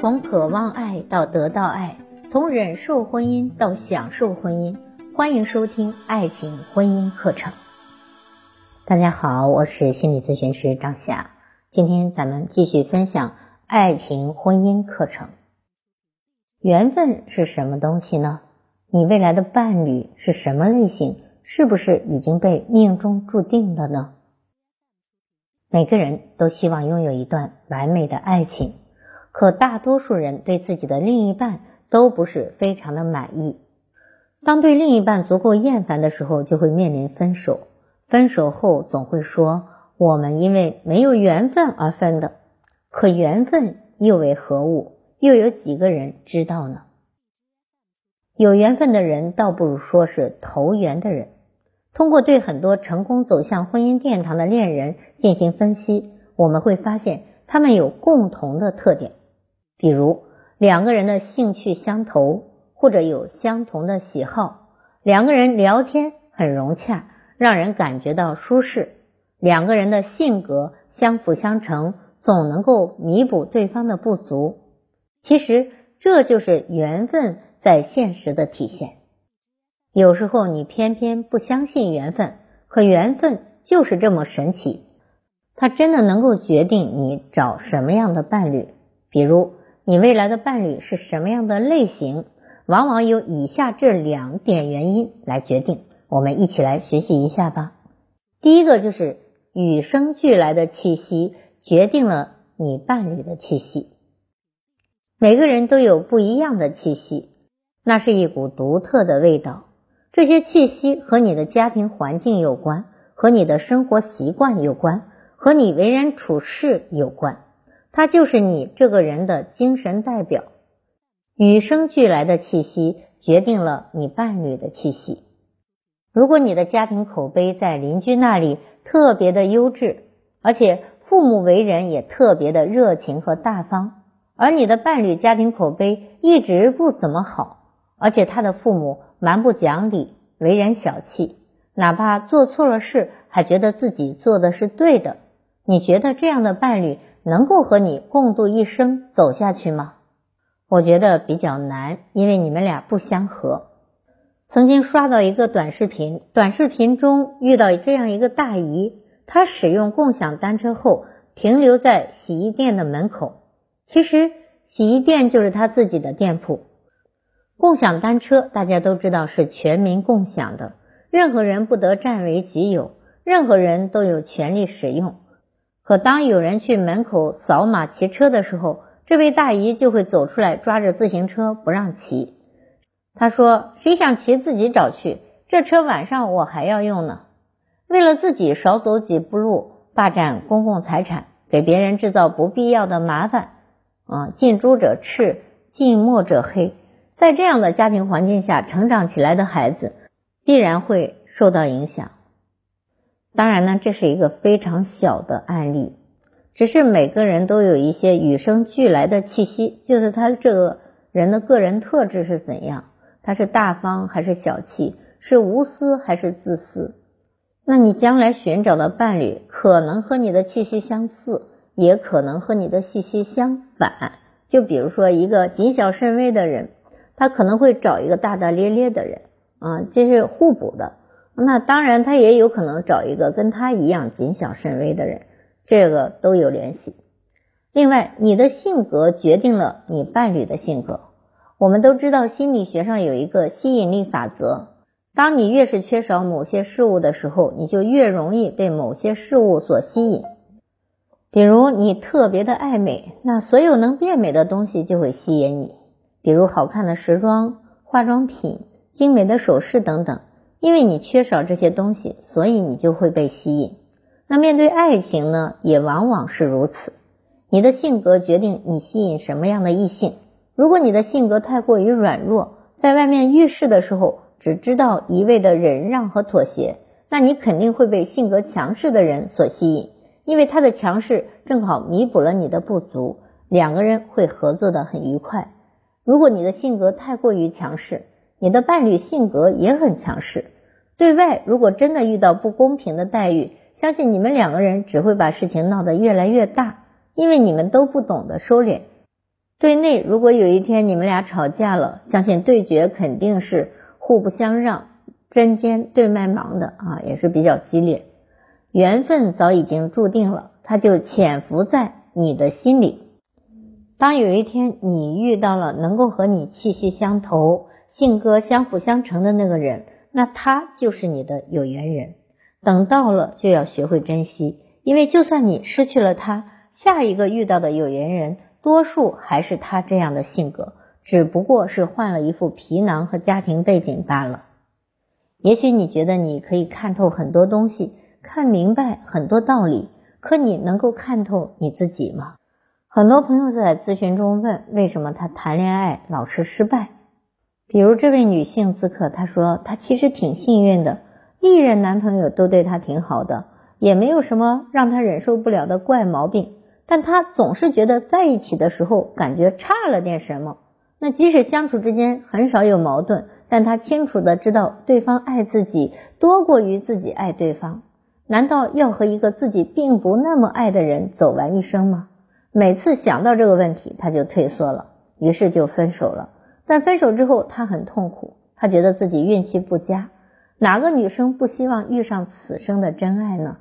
从渴望爱到得到爱，从忍受婚姻到享受婚姻。欢迎收听爱情婚姻课程。大家好，我是心理咨询师张霞。今天咱们继续分享爱情婚姻课程。缘分是什么东西呢？你未来的伴侣是什么类型？是不是已经被命中注定了呢？每个人都希望拥有一段完美的爱情，可大多数人对自己的另一半都不是非常的满意。当对另一半足够厌烦的时候，就会面临分手。分手后总会说：“我们因为没有缘分而分的。”可缘分又为何物？又有几个人知道呢？有缘分的人，倒不如说是投缘的人。通过对很多成功走向婚姻殿堂的恋人进行分析，我们会发现他们有共同的特点，比如两个人的兴趣相投，或者有相同的喜好；两个人聊天很融洽，让人感觉到舒适；两个人的性格相辅相成，总能够弥补对方的不足。其实这就是缘分在现实的体现。有时候你偏偏不相信缘分，可缘分就是这么神奇，它真的能够决定你找什么样的伴侣。比如你未来的伴侣是什么样的类型，往往有以下这两点原因来决定。我们一起来学习一下吧。第一个就是与生俱来的气息决定了你伴侣的气息。每个人都有不一样的气息，那是一股独特的味道。这些气息和你的家庭环境有关，和你的生活习惯有关，和你为人处事有关。它就是你这个人的精神代表。与生俱来的气息决定了你伴侣的气息。如果你的家庭口碑在邻居那里特别的优质，而且父母为人也特别的热情和大方，而你的伴侣家庭口碑一直不怎么好，而且他的父母。蛮不讲理，为人小气，哪怕做错了事，还觉得自己做的是对的。你觉得这样的伴侣能够和你共度一生走下去吗？我觉得比较难，因为你们俩不相合。曾经刷到一个短视频，短视频中遇到这样一个大姨，她使用共享单车后停留在洗衣店的门口。其实洗衣店就是她自己的店铺。共享单车大家都知道是全民共享的，任何人不得占为己有，任何人都有权利使用。可当有人去门口扫码骑车的时候，这位大姨就会走出来抓着自行车不让骑。她说：“谁想骑自己找去，这车晚上我还要用呢。”为了自己少走几步路，霸占公共财产，给别人制造不必要的麻烦。啊，近朱者赤，近墨者黑。在这样的家庭环境下成长起来的孩子，必然会受到影响。当然呢，这是一个非常小的案例，只是每个人都有一些与生俱来的气息，就是他这个人的个人特质是怎样，他是大方还是小气，是无私还是自私。那你将来寻找的伴侣，可能和你的气息相似，也可能和你的气息相反。就比如说一个谨小慎微的人。他可能会找一个大大咧咧的人，啊，这是互补的。那当然，他也有可能找一个跟他一样谨小慎微的人，这个都有联系。另外，你的性格决定了你伴侣的性格。我们都知道，心理学上有一个吸引力法则：当你越是缺少某些事物的时候，你就越容易被某些事物所吸引。比如，你特别的爱美，那所有能变美的东西就会吸引你。比如好看的时装、化妆品、精美的首饰等等，因为你缺少这些东西，所以你就会被吸引。那面对爱情呢，也往往是如此。你的性格决定你吸引什么样的异性。如果你的性格太过于软弱，在外面遇事的时候只知道一味的忍让和妥协，那你肯定会被性格强势的人所吸引，因为他的强势正好弥补了你的不足，两个人会合作的很愉快。如果你的性格太过于强势，你的伴侣性格也很强势，对外如果真的遇到不公平的待遇，相信你们两个人只会把事情闹得越来越大，因为你们都不懂得收敛。对内，如果有一天你们俩吵架了，相信对决肯定是互不相让、针尖对麦芒的啊，也是比较激烈。缘分早已经注定了，它就潜伏在你的心里。当有一天你遇到了能够和你气息相投、性格相辅相成的那个人，那他就是你的有缘人。等到了，就要学会珍惜，因为就算你失去了他，下一个遇到的有缘人。多数还是他这样的性格，只不过是换了一副皮囊和家庭背景罢了。也许你觉得你可以看透很多东西，看明白很多道理，可你能够看透你自己吗？很多朋友在咨询中问，为什么他谈恋爱老是失败？比如这位女性咨客，她说她其实挺幸运的，历任男朋友都对她挺好的，也没有什么让她忍受不了的怪毛病。但她总是觉得在一起的时候感觉差了点什么。那即使相处之间很少有矛盾，但她清楚的知道对方爱自己多过于自己爱对方。难道要和一个自己并不那么爱的人走完一生吗？每次想到这个问题，她就退缩了，于是就分手了。但分手之后，他很痛苦，他觉得自己运气不佳。哪个女生不希望遇上此生的真爱呢？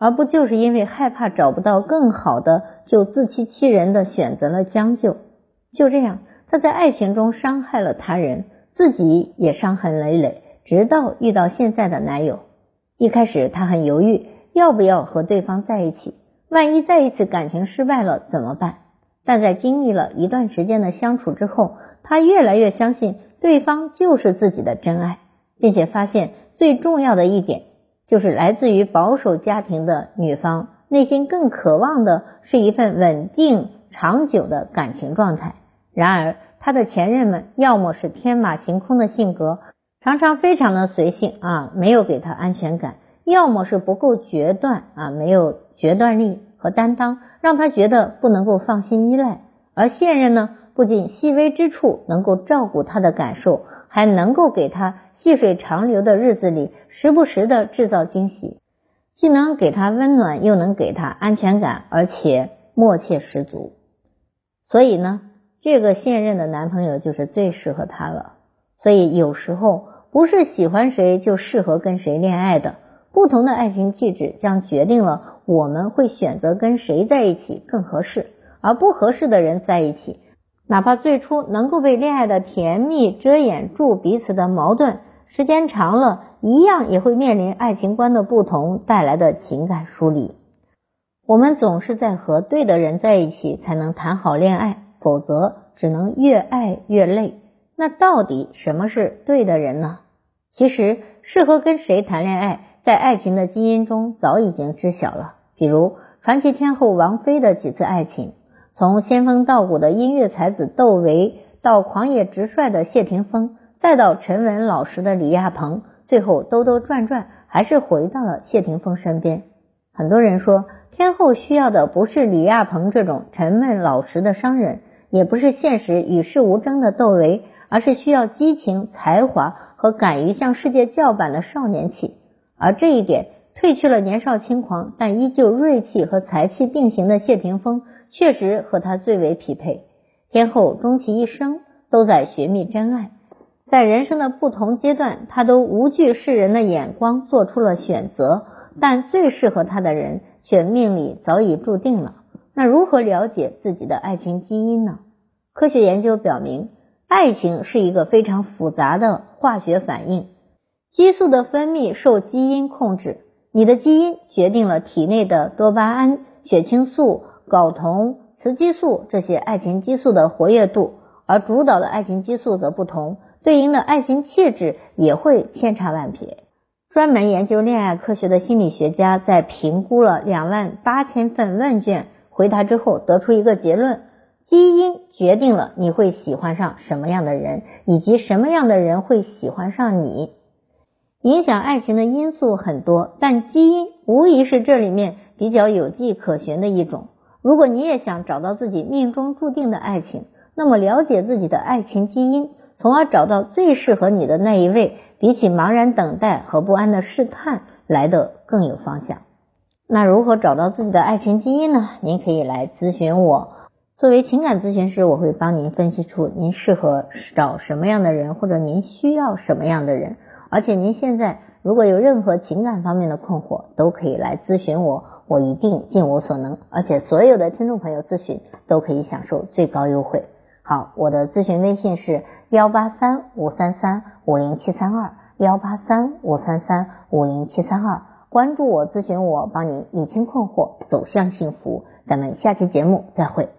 而不就是因为害怕找不到更好的，就自欺欺人的选择了将就。就这样，他在爱情中伤害了他人，自己也伤痕累累。直到遇到现在的男友，一开始他很犹豫，要不要和对方在一起？万一再一次感情失败了怎么办？但在经历了一段时间的相处之后，他越来越相信对方就是自己的真爱，并且发现最重要的一点。就是来自于保守家庭的女方，内心更渴望的是一份稳定长久的感情状态。然而，他的前任们要么是天马行空的性格，常常非常的随性啊，没有给她安全感；要么是不够决断啊，没有决断力和担当，让她觉得不能够放心依赖。而现任呢，不仅细微之处能够照顾她的感受。还能够给他细水长流的日子里，时不时的制造惊喜，既能给他温暖，又能给他安全感，而且默契十足。所以呢，这个现任的男朋友就是最适合他了。所以有时候不是喜欢谁就适合跟谁恋爱的，不同的爱情气质将决定了我们会选择跟谁在一起更合适，而不合适的人在一起。哪怕最初能够被恋爱的甜蜜遮掩住彼此的矛盾，时间长了，一样也会面临爱情观的不同带来的情感疏离。我们总是在和对的人在一起才能谈好恋爱，否则只能越爱越累。那到底什么是对的人呢？其实，适合跟谁谈恋爱，在爱情的基因中早已经知晓了。比如传奇天后王菲的几次爱情。从仙风道骨的音乐才子窦唯，到狂野直率的谢霆锋，再到沉稳老实的李亚鹏，最后兜兜转转还是回到了谢霆锋身边。很多人说，天后需要的不是李亚鹏这种沉闷老实的商人，也不是现实与世无争的窦唯，而是需要激情、才华和敢于向世界叫板的少年气。而这一点，褪去了年少轻狂，但依旧锐气和才气并行的谢霆锋。确实和他最为匹配。天后终其一生都在寻觅真爱，在人生的不同阶段，他都无惧世人的眼光，做出了选择。但最适合他的人，却命里早已注定了。那如何了解自己的爱情基因呢？科学研究表明，爱情是一个非常复杂的化学反应，激素的分泌受基因控制。你的基因决定了体内的多巴胺、血清素。睾酮、雌激素这些爱情激素的活跃度，而主导的爱情激素则不同，对应的爱情气质也会千差万别。专门研究恋爱科学的心理学家在评估了两万八千份问卷回答之后，得出一个结论：基因决定了你会喜欢上什么样的人，以及什么样的人会喜欢上你。影响爱情的因素很多，但基因无疑是这里面比较有迹可循的一种。如果你也想找到自己命中注定的爱情，那么了解自己的爱情基因，从而找到最适合你的那一位，比起茫然等待和不安的试探来的更有方向。那如何找到自己的爱情基因呢？您可以来咨询我。作为情感咨询师，我会帮您分析出您适合找什么样的人，或者您需要什么样的人。而且您现在如果有任何情感方面的困惑，都可以来咨询我，我一定尽我所能。而且所有的听众朋友咨询都可以享受最高优惠。好，我的咨询微信是幺八三五三三五零七三二幺八三五三三五零七三二，关注我，咨询我，帮你理清困惑，走向幸福。咱们下期节目再会。